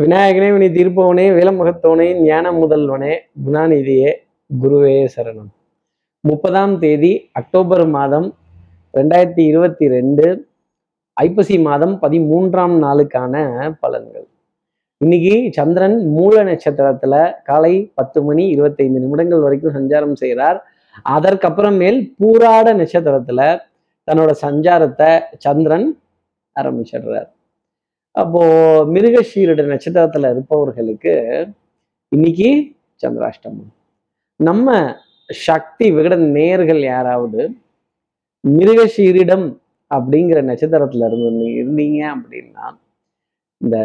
விநாயகனே வினி தீர்ப்பவனே வேலமுகத்தவனே ஞான முதல்வனே குணாநிதியே குருவே சரணம். முப்பதாம் தேதி அக்டோபர் மாதம் ரெண்டாயிரத்தி இருபத்தி ரெண்டு ஐப்பசி மாதம் பதிமூன்றாம் நாளுக்கான பலன்கள். இன்னைக்கு சந்திரன் மூல நட்சத்திரத்துல காலை பத்து மணி இருபத்தைந்து நிமிடங்கள் வரைக்கும் சஞ்சாரம் செய்கிறார். அதற்கப்புறமேல் பூராட நட்சத்திரத்துல தன்னோட சஞ்சாரத்தை சந்திரன் ஆரம்பிச்சிடுறார். அப்போ மிருகஷீரட நட்சத்திரத்துல இருப்பவர்களுக்கு இன்னைக்கு சந்திராஷ்டமம். நம்ம சக்தி விகட நேர்கள் யாராவது மிருகஷீரிடம் அப்படிங்கிற நட்சத்திரத்துல இருந்து இருந்தீங்க அப்படின்னா இந்த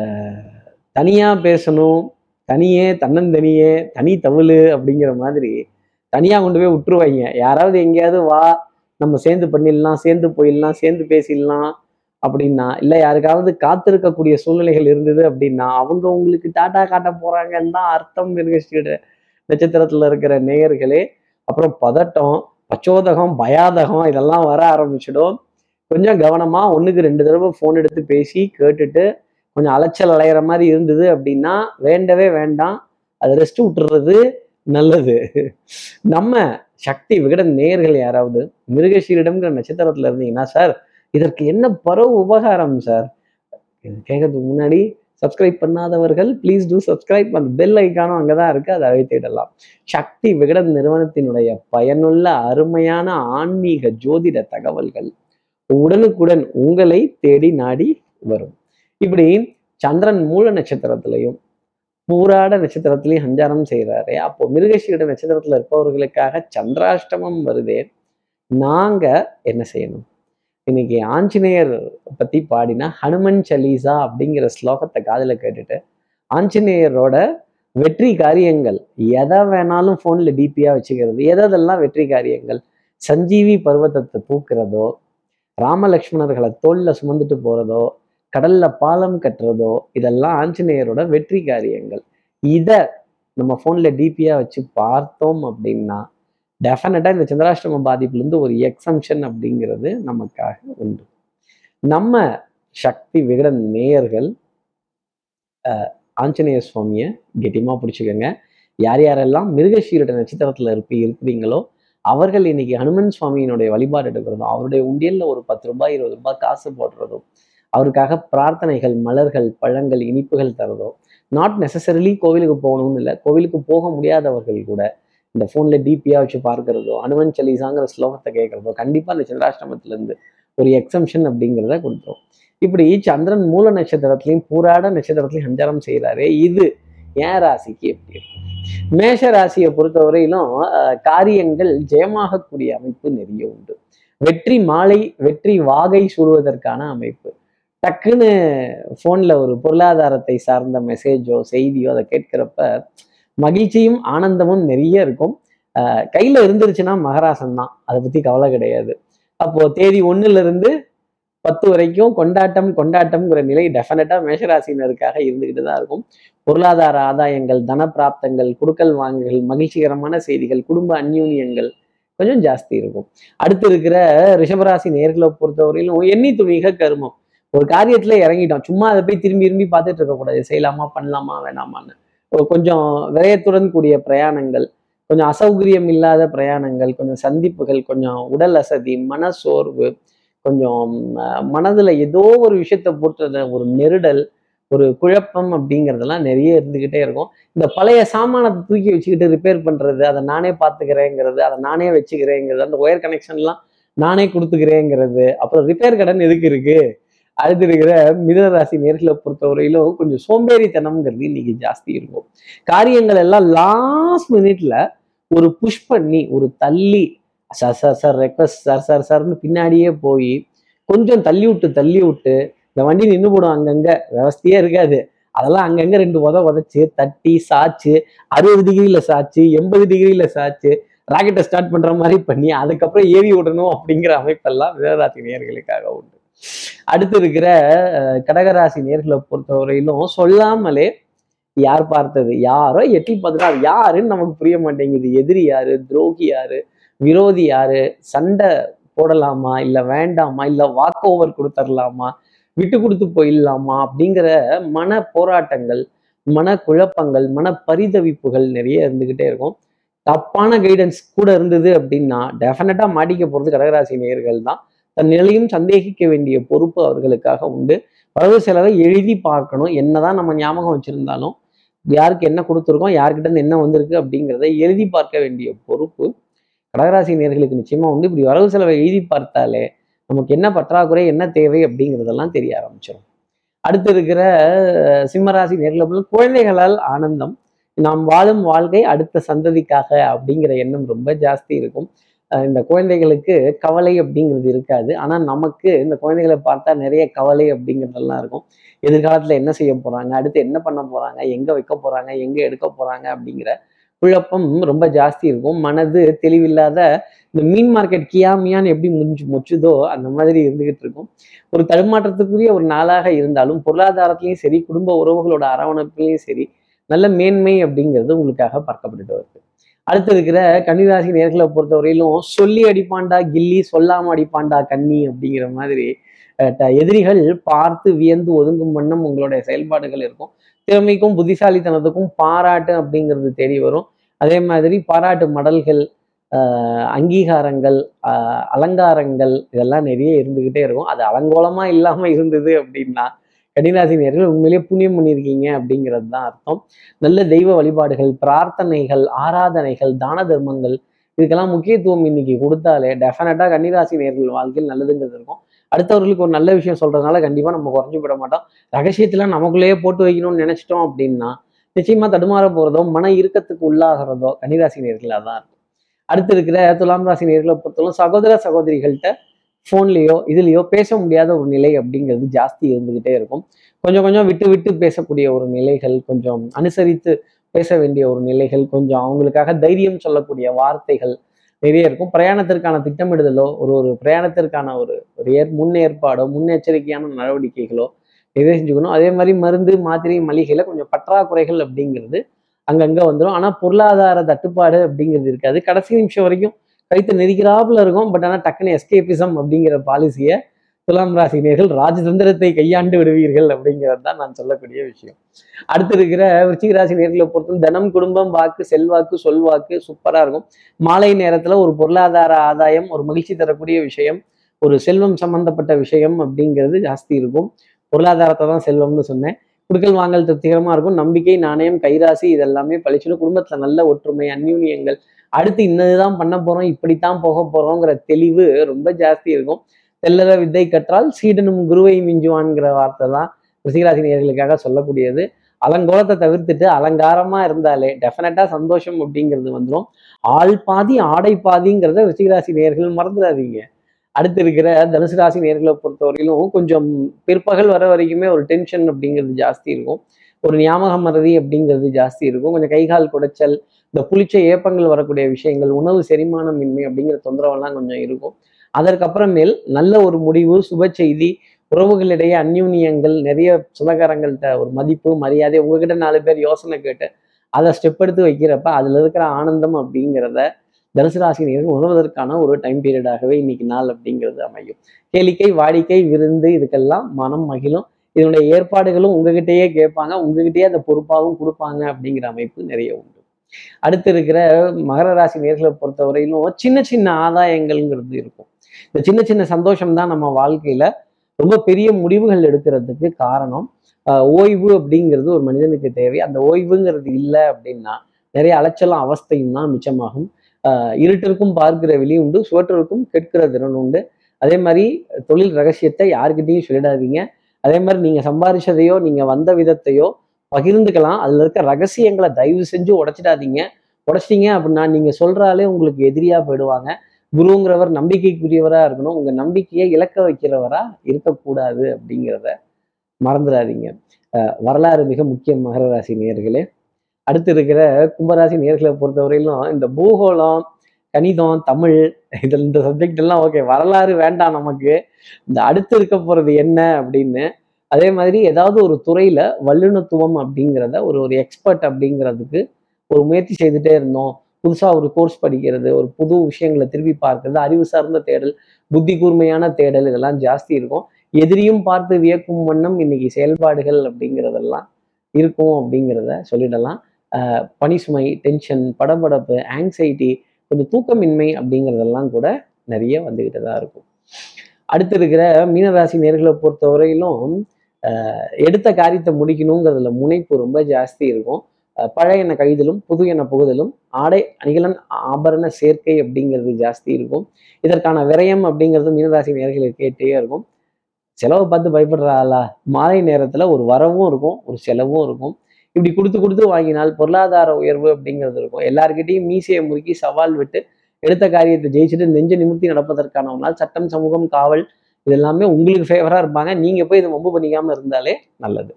தனியா பேசணும் தனியே தன்னந்தனியே தனி தவிழு அப்படிங்கிற மாதிரி தனியா கொண்டு போய் விட்டுருவாங்க. யாராவது எங்கேயாவது வா நம்ம சேர்ந்து பண்ணிடலாம் சேர்ந்து போயிடலாம் சேர்ந்து பேசிடலாம் அப்படின்னா இல்லை யாருக்காவது காத்திருக்கக்கூடிய சூழ்நிலைகள் இருந்தது அப்படின்னா அவங்க உங்களுக்கு டாட்டா காட்ட போறாங்கன்னு தான் அர்த்தம் மிருகஸ்ரீட நட்சத்திரத்துல இருக்கிற நேயர்களே. அப்புறம் பதட்டம் பச்சோதகம் பயாதகம் இதெல்லாம் வர ஆரம்பிச்சிடும். கொஞ்சம் கவனமா ஒண்ணுக்கு ரெண்டு தடவை ஃபோன் எடுத்து பேசி கேட்டுட்டு கொஞ்சம் அலைச்சல் அலையிற மாதிரி இருந்தது அப்படின்னா வேண்டவே வேண்டாம். அதை ரெஸ்ட் விட்டுறது நல்லது. நம்ம சக்தி விகட நேயர்கள் யாராவது மிருகஷீரிடம்ங்கிற நட்சத்திரத்துல இருந்தீங்கன்னா சார் இதற்கு என்ன பரவ உபகாரம் சார் கேட்கறதுக்கு முன்னாடி சப்ஸ்கிரைப் பண்ணாதவர்கள் ப்ளீஸ் டூ சப்ஸ்கிரைப் அந்த பெல் ஐக்கானும் அங்கே தான் இருக்குது அதை அழைத்திடலாம். சக்தி விகடன் நிறுவனத்தினுடைய பயனுள்ள அருமையான ஆன்மீக ஜோதிட தகவல்கள் உடனுக்குடன் உங்களை தேடி நாடி வரும். இப்படி சந்திரன் மூல நட்சத்திரத்திலையும் பூராட நட்சத்திரத்திலையும் சஞ்சாரம் செய்கிறாரு அப்போ மிருகஷீட நட்சத்திரத்தில் இருப்பவர்களுக்காக சந்திராஷ்டமம் வருதே. நாங்கள் என்ன செய்யணும்? இன்னைக்கு ஆஞ்சநேயர் பத்தி பாடினா ஹனுமன் சலீசா அப்படிங்கிற ஸ்லோகத்தை காதில் கேட்டுட்டு ஆஞ்சநேயரோட வெற்றி காரியங்கள் எதை வேணாலும் ஃபோனில் டிபியாக வச்சுக்கிறது எதெல்லாம் வெற்றி காரியங்கள் சஞ்சீவி பர்வதத்தை தூக்குறதோ ராமலக்ஷ்மணர்களை தோளில் சுமந்துட்டு போகிறதோ கடல்ல பாலம் கட்டுறதோ இதெல்லாம் ஆஞ்சநேயரோட வெற்றி காரியங்கள். இதை நம்ம ஃபோனில் டிபியாக வச்சு பார்த்தோம் அப்படின்னா டெஃபினட்டாக இந்த சந்திராஷ்டம பாதிப்புலேருந்து ஒரு எக்ஸம்ஷன் அப்படிங்கிறது நமக்காக உண்டு. நம்ம சக்தி விகடன் நேயர்கள் ஆஞ்சநேய சுவாமியை கெட்டியமாக பிடிச்சிக்கோங்க. யார் யாரெல்லாம் மிருகஷீரட நட்சத்திரத்தில் இருப்பி இருக்கிறீங்களோ அவர்கள் இன்னைக்கு ஹனுமன் சுவாமியினுடைய வழிபாடு எடுக்கிறதும் அவருடைய உண்டியல்ல ஒரு பத்து ரூபாய் இருபது ரூபாய் காசு போடுறதும் அவருக்காக பிரார்த்தனைகள் மலர்கள் பழங்கள் இனிப்புகள் தரதோ நாட் நெசசரிலி கோவிலுக்கு போகணும்னு இல்லை கோவிலுக்கு போக முடியாதவர்கள் கூட இந்த ஃபோனில் டிபியாக வச்சு பார்க்கறதோ அனுமன் சலீசாங்கிற ஸ்லோகத்தை கேட்குறதோ கண்டிப்பாக அந்த சந்திராஷ்டமத்திலேருந்து ஒரு எக்ஸம்ஷன் அப்படிங்கிறத கொடுத்துரும். இப்படி சந்திரன் மூல நட்சத்திரத்துலையும் பூராட நட்சத்திரத்திலையும் சஞ்சாரம் செய்கிறாரே இது ஏன் ராசிக்கு எப்படி இருக்கும் மேஷ ராசியை பொறுத்தவரையிலும் காரியங்கள் ஜெயமாகக்கூடிய அமைப்பு நிறைய உண்டு. வெற்றி மாலை வெற்றி வாகை சூடுவதற்கான அமைப்பு. டக்குன்னு ஃபோனில் ஒரு பொருளாதாரத்தை சார்ந்த மெசேஜோ செய்தியோ அதை கேட்கிறப்ப மகிழ்ச்சியும் ஆனந்தமும் நிறைய இருக்கும். கையில் இருந்துருச்சுன்னா மகராசன் தான் அதை பற்றி கவலை கிடையாது. அப்போ தேதி ஒன்றுல இருந்து பத்து வரைக்கும் கொண்டாட்டம் கொண்டாட்டம்ங்கிற நிலை டெஃபினட்டா மேஷராசினருக்காக இருந்துகிட்டு தான் இருக்கும். பொருளாதார ஆதாயங்கள் தன பிராப்தங்கள் குடுக்கல் வாங்குகள் மகிழ்ச்சிகரமான செய்திகள் குடும்ப அந்யூன்யங்கள் கொஞ்சம் ஜாஸ்தி இருக்கும். அடுத்து இருக்கிற ரிஷபராசி நேர்களை பொறுத்தவரையிலும் எண்ணி துணிக கருமம். ஒரு காரியத்துல இறங்கிட்டோம். சும்மா அதை போய் திரும்பி திரும்பி பார்த்துட்டு இருக்கக்கூடாது. செய்யலாமா பண்ணலாமா வேணாமான்னு. கொஞ்சம் விரயத்துடன் கூடிய பிரயாணங்கள் கொஞ்சம் அசௌகரியம் இல்லாத பிரயாணங்கள் கொஞ்சம் சந்திப்புகள் கொஞ்சம் உடல் அசதி மன சோர்வு கொஞ்சம் மனதில் ஏதோ ஒரு விஷயத்த போட்டு ஒரு நெருடல் ஒரு குழப்பம் அப்படிங்கிறதெல்லாம் நிறைய இருந்துக்கிட்டே இருக்கும். இந்த பழைய சாமானத்தை தூக்கி வச்சுக்கிட்டு ரிப்பேர் பண்ணுறது அதை நானே பார்த்துக்கிறேங்கிறது அதை நானே வச்சுக்கிறேங்கிறது அந்த ஒயர் கனெக்ஷன்லாம் நானே கொடுத்துக்கிறேங்கிறது அப்புறம் ரிப்பேர் கடன் எதுக்கு இருக்குது அடுத்து இருக்கிற மிதனராசி நேர்களை பொறுத்தவரையிலும் கொஞ்சம் சோம்பேறித்தனம்ங்கிறது இன்னைக்கு ஜாஸ்தி இருக்கும். காரியங்கள் எல்லாம் லாஸ்ட் மினிட்ல ஒரு புஷ் பண்ணி ஒரு தள்ளி sir sir sir request sir sir சார்னு பின்னாடியே போய் கொஞ்சம் தள்ளி விட்டு தள்ளி விட்டு இந்த வண்டி நின்று போடும் அங்கங்கே விவஸ்தையே இருக்காது. அதெல்லாம் அங்கங்கே ரெண்டு உத உதச்சி தட்டி சாச்சு அறுபது டிகிரியில் சாச்சு எண்பது டிகிரியில் சாச்சு ராக்கெட்டை ஸ்டார்ட் பண்ணுற மாதிரி பண்ணி அதுக்கப்புறம் ஏவி விடணும் அப்படிங்கிற அமைப்பெல்லாம் மிதனராசி நேர்களுக்காக உண்டு. அடுத்து இருக்கிற கடகராசி நேர்களை பொறுத்தவரையிலும் சொல்லாமலே யார் பார்த்தது? யாரோ எட்டி பார்த்துட்டா யாருன்னு நமக்கு புரிய மாட்டேங்குது. எதிரி யாரு? துரோகி யாரு? விரோதி யாரு? சண்டை போடலாமா? இல்ல வேண்டாமா? இல்ல வாக் ஓவர் கொடுத்துடலாமா விட்டு கொடுத்து போயிடலாமா? அப்படிங்கிற மன போராட்டங்கள் மன குழப்பங்கள் மன பரிதவிப்புகள் நிறைய இருந்துகிட்டே இருக்கும். தப்பான கைடன்ஸ் கூட இருந்தது அப்படின்னா டெஃபினட்டா மாட்டிக்க போறது கடகராசி நேயர்கள் தான் தன் நிலையும் சந்தேகிக்க வேண்டிய பொறுப்பு அவர்களுக்காக உண்டு. வரவு செலவை எழுதி பார்க்கணும். என்னதான் நம்ம ஞாபகம் வச்சிருந்தாலும் யாருக்கு என்ன கொடுத்துருக்கோம் யார்கிட்ட இருந்து என்ன வந்திருக்கு அப்படிங்கிறத எழுதி பார்க்க வேண்டிய பொறுப்பு கடகராசி நேர்களுக்கு நிச்சயமா உண்டு. இப்படி வரவு செலவை எழுதி பார்த்தாலே நமக்கு என்ன பற்றாக்குறை என்ன தேவை அப்படிங்கிறதெல்லாம் தெரிய ஆரம்பிச்சிடும் அடுத்து இருக்கிற சிம்மராசி நேர்களை குழந்தைகளால் ஆனந்தம். நாம் வாழும் வாழ்க்கை அடுத்த சந்ததிக்காக அப்படிங்கிற எண்ணம் ரொம்ப ஜாஸ்தி இருக்கும். இந்த குழந்தைகளுக்கு கவலை அப்படிங்கிறது இருக்காது. ஆனா நமக்கு இந்த குழந்தைகளை பார்த்தா நிறைய கவலை அப்படிங்கிறதெல்லாம் இருக்கும். எதிர்காலத்துல என்ன செய்ய போறாங்க? அடுத்து என்ன பண்ண போறாங்க? எங்க வைக்க போறாங்க? எங்க எடுக்க போறாங்க? அப்படிங்கிற குழப்பம் ரொம்ப ஜாஸ்தி இருக்கும். மனது தெளிவில்லாத இந்த மீன் மார்க்கெட் கியாமியான்னு எப்படி முடிஞ்சு முச்சுதோ அந்த மாதிரி இருந்துகிட்டு இருக்கும். ஒரு தடுமாற்றத்துக்குரிய ஒரு நாளாக இருந்தாலும் பொருளாதாரத்திலையும் சரி குடும்ப உறவுகளோட அரவணைப்புலையும் சரி நல்ல மேன்மை அப்படிங்கிறது உங்களுக்காக பார்க்கப்பட்டுட்டு வருது. அடுத்து இருக்கிற கன்னிராசி நேர்களை பொறுத்தவரையிலும் சொல்லி அடிப்பாண்டா கில்லி சொல்லாம அடிப்பாண்டா கன்னி அப்படிங்கிற மாதிரி ட- எதிரிகள் பார்த்து வியந்து ஒதுங்கும் வண்ணம் உங்களுடைய செயல்பாடுகள் இருக்கும். திறமைக்கும் புத்திசாலித்தனத்துக்கும் பாராட்டு அப்படிங்கிறது தேடி வரும். அதே மாதிரி பாராட்டு மடல்கள் அங்கீகாரங்கள் அலங்காரங்கள் இதெல்லாம் நிறைய இருந்துக்கிட்டே இருக்கும். அது அலங்கோலமா இல்லாம இருந்தது அப்படின்னா கன்னிராசி நேர்கள் உண்மையிலேயே புண்ணியம் பண்ணியிருக்கீங்க அப்படிங்கிறது தான் அர்த்தம். நல்ல தெய்வ வழிபாடுகள் பிரார்த்தனைகள் ஆராதனைகள் தான தர்மங்கள் இதுக்கெல்லாம் முக்கியத்துவம் இன்னைக்கு கொடுத்தாலே டெஃபினட்டாக கன்னிராசி நேர்கள் வாழ்க்கையில் நல்லதுங்கிறது இருக்கும். அடுத்தவர்களுக்கு ஒரு நல்ல விஷயம் சொல்றதுனால கண்டிப்பா நம்ம குறைஞ்சு விட மாட்டோம். ரகசியத்துல நமக்குள்ளேயே போட்டு வைக்கணும்னு நினைச்சிட்டோம் அப்படின்னா நிச்சயமா தடுமாற போறதோ மன இறுக்கத்துக்கு உள்ளாகிறதோ கன்னிராசி நேர்களாக தான் இருக்கும். அடுத்து இருக்கிற துலாம் ராசி நேர்களை பொறுத்தவரை சகோதர சகோதரிகள்கிட்ட ஃபோன்லேயோ இதுலேயோ பேச முடியாத ஒரு நிலை அப்படிங்கிறது ஜாஸ்தி இருந்துக்கிட்டே இருக்கும். கொஞ்சம் கொஞ்சம் விட்டு விட்டு பேசக்கூடிய ஒரு நிலைகள் கொஞ்சம் அனுசரித்து பேச வேண்டிய ஒரு நிலைகள் கொஞ்சம் அவங்களுக்காக தைரியம் சொல்லக்கூடிய வார்த்தைகள் நிறைய இருக்கும். பிரயாணத்திற்கான திட்டமிடுதலோ ஒரு ஒரு பிரயாணத்திற்கான ஒரு ஒரு ஏற் முன்னேற்பாடோ முன்னெச்சரிக்கையான நடவடிக்கைகளோ நிறைய செஞ்சுக்கணும். அதே மாதிரி மருந்து மாத்திரை மளிகையில் கொஞ்சம் பற்றாக்குறைகள் அப்படிங்கிறது அங்கங்கே வந்துடும் ஆனால் பொருளாதார தட்டுப்பாடு அப்படிங்கிறது இருக்காது. கடைசி நிமிஷம் வரைக்கும் கைத்து நெரிக்கிறாப்புல இருக்கும். பட் ஆனால் டக்குன்னு எஸ்கேபிசம் அப்படிங்கிற பாலிசியை துலாம் ராசினியர்கள் ராஜதந்திரத்தை கையாண்டு விடுவீர்கள் அப்படிங்கிறது தான் நான் சொல்லக்கூடிய விஷயம். அடுத்து இருக்கிற விருச்சிக ராசி நேர்களை பொறுத்தும் தனம் குடும்பம் வாக்கு செல்வாக்கு சொல்வாக்கு சூப்பராக இருக்கும். மாலை நேரத்தில் ஒரு பொருளாதார ஆதாயம் ஒரு மகிழ்ச்சி தரக்கூடிய விஷயம் ஒரு செல்வம் சம்பந்தப்பட்ட விஷயம் அப்படிங்கிறது ஜாஸ்தி இருக்கும். பொருளாதாரத்தை தான் செல்வம்னு சொன்னேன். குடுக்கல் வாங்கல் திருப்திகரமாக இருக்கும். நம்பிக்கை நாணயம் கைராசி இதெல்லாமே பழிச்சிடும். குடும்பத்தில் நல்ல ஒற்றுமை அந்யூன்யங்கள் அடுத்து இன்னதுதான் பண்ண போறோம் இப்படித்தான் போக போறோங்கிற தெளிவு ரொம்ப ஜாஸ்தி இருக்கும். தெல்லற வித்தை கற்றால் சீடனும் குருவை மிஞ்சுவான்ங்கிற வார்த்தை தான் ரிசிகராசி நேயர்களுக்காக சொல்லக்கூடியது. அலங்கோலத்தை தவிர்த்துட்டு அலங்காரமா இருந்தாலே டெஃபினட்டா சந்தோஷம் அப்படிங்கிறது வந்துடும் ஆள் பாதி ஆடை பாதிங்கிறத ரிஷிகராசி நேர்கள் மறந்துடாதீங்க. அடுத்து இருக்கிற தனுசு ராசி நேர்களை பொறுத்தவரையிலும் கொஞ்சம் பிற்பகல் வர வரைக்குமே ஒரு டென்ஷன் அப்படிங்கிறது ஜாஸ்தி இருக்கும். ஒரு ஞாபக மறதி அப்படிங்கிறது ஜாஸ்தி இருக்கும். கொஞ்சம் கைகால் குடைச்சல் இந்த புளிச்ச ஏப்பங்கள் வரக்கூடிய விஷயங்கள் உணவு செரிமானமின்மை அப்படிங்கிற தொந்தரவெல்லாம் கொஞ்சம் இருக்கும். அதற்கப்புறமேல் நல்ல ஒரு முடிவு சுப செய்தி உறவுகளிடையே அந்யூன்யங்கள் நிறைய சொந்தக்காரங்கள்ட்ட ஒரு மதிப்பு மரியாதை உங்ககிட்ட நாலு பேர் யோசனை கேட்டு அதை ஸ்டெப் எடுத்து வைக்கிறப்ப அதில் இருக்கிற ஆனந்தம் அப்படிங்கிறத தனுசு ராசினியர்கள் உணர்வதற்கான ஒரு டைம் பீரியடாகவே இன்னைக்கு நாள் அப்படிங்கிறது அமையும். கேளிக்கை வாடிக்கை விருந்து இதுக்கெல்லாம் மனம் மகிழும். இதனுடைய ஏற்பாடுகளும் உங்ககிட்டயே கேட்பாங்க உங்ககிட்டயே அந்த பொறுப்பாகவும் கொடுப்பாங்க அப்படிங்கிற அமைப்பு நிறைய உண்டு. அடுத்து இருக்கிற மகர ராசி நேர்களை பொறுத்தவரையிலும் சின்ன சின்ன ஆதாயங்கள்ங்கிறது இருக்கும். இந்த சின்ன சின்ன சந்தோஷம் தான் நம்ம வாழ்க்கையில ரொம்ப பெரிய முடிவுகள் எடுக்கிறதுக்கு காரணம். ஆஹ் ஓய்வு அப்படிங்கிறது ஒரு மனிதனுக்கு தேவை. அந்த ஓய்வுங்கிறது இல்லை அப்படின்னா நிறைய அலைச்சலும் அவஸ்தையும் தான் மிச்சமாகும். ஆஹ் இருட்டிற்கும் பார்க்கிற வெளி உண்டு சுவற்றிற்கும் கேட்கிற திறன் உண்டு. அதே மாதிரி தொழில் ரகசியத்தை யாருக்கிட்டையும் சொல்லிடாதீங்க. அதே மாதிரி நீங்க சம்பாரிச்சதையோ நீங்க வந்த விதத்தையோ பகிர்ந்துக்கலாம். அதுல இருக்க ரகசியங்களை தயவு செஞ்சு உடைச்சிடாதீங்க. உடைச்சிட்டீங்க அப்படின்னா நீங்க சொல்றாலே உங்களுக்கு எதிரியா போயிடுவாங்க. குருங்கிறவர் நம்பிக்கைக்குரியவரா இருக்கணும். உங்க நம்பிக்கையை இழக்க வைக்கிறவரா இருக்கக்கூடாது அப்படிங்கிறத மறந்துடாதீங்க. வரலாறு மிக முக்கியம் மகர ராசி நேர்களே அடுத்து இருக்கிற கும்பராசி நேர்களை பொறுத்தவரையிலும் இந்த பூகோளம் கணிதம் தமிழ் இதில் இந்த சப்ஜெக்ட் எல்லாம் ஓகே வரலாறு வேண்டாம் நமக்கு. இந்த அடுத்து இருக்க போறது என்ன அப்படின்னு அதே மாதிரி ஏதாவது ஒரு துறையில் வல்லுநத்துவம் அப்படிங்கிறத ஒரு ஒரு எக்ஸ்பர்ட் அப்படிங்கிறதுக்கு ஒரு முயற்சி செய்துட்டே இருந்தோம். புதுசாக ஒரு கோர்ஸ் படிக்கிறது ஒரு புது விஷயங்களை திருப்பி பார்க்கறது அறிவு சார்ந்த தேடல் புத்தி கூர்மையான தேடல் இதெல்லாம் ஜாஸ்தி இருக்கும். எதிரியும் பார்த்து வியக்கும் வண்ணம் இன்னைக்கு செயல்பாடுகள் அப்படிங்கிறதெல்லாம் இருக்கும் அப்படிங்கிறத சொல்லிடலாம். ஆஹ் சுமை டென்ஷன் படபடப்பு ஆங்ஸைட்டி கொஞ்சம் தூக்கமின்மை அப்படிங்கிறதெல்லாம் கூட நிறைய வந்துக்கிட்டு தான் இருக்கும். அடுத்து இருக்கிற மீனராசி நேர்களை பொறுத்தவரையிலும் வரையிலும் எடுத்த காரியத்தை முடிக்கணுங்கிறதுல முனைப்பு ரொம்ப ஜாஸ்தி இருக்கும். பழைய எண்ணெய் கழிதலும் புது எண்ணெய் புகுதலும் ஆடை அணிகலன் ஆபரண சேர்க்கை அப்படிங்கிறது ஜாஸ்தி இருக்கும். இதற்கான விரயம் அப்படிங்கிறது மீனராசி நேர்களுக்கு கேட்டே இருக்கும். செலவை பார்த்து பயப்படுறாளா மாலை நேரத்துல ஒரு வரவும் இருக்கும் ஒரு செலவும் இருக்கும். இப்படி கொடுத்து கொடுத்து வாங்கினால் பொருளாதார உயர்வு அப்படிங்கிறது இருக்கும். எல்லாருக்கிட்டையும் மீசையை முறுக்கி சவால் விட்டு எடுத்த காரியத்தை ஜெயிச்சுட்டு நெஞ்ச நிமிர்த்தி நடப்பதற்கான ஒரு நாள். சட்டம் சமூகம் காவல் இது எல்லாமே உங்களுக்கு ஃபேவரா இருப்பாங்க. நீங்க போய் இதை வம்பு பண்ணிக்காம இருந்தாலே நல்லது.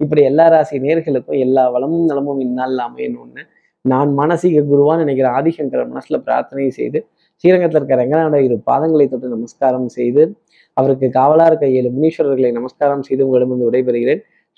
இப்படி எல்லா ராசி நேர்களுக்கும் எல்லா வளமும் நலமும் இந்நாளில் அமையணும்னு நான் மானசீக குருவான்னு நினைக்கிற ஆதிசங்கர மனசுல பிரார்த்தனை செய்து ஸ்ரீரங்கத்தில் இருக்க ரங்கநாட இரு பாதங்களை தொட்டு நமஸ்காரம் செய்து அவருக்கு காவலா இருக்க ஏழு முனீஸ்வரர்களை நமஸ்காரம் செய்து உங்களிடமிருந்து விடைபெறுகிறேன்.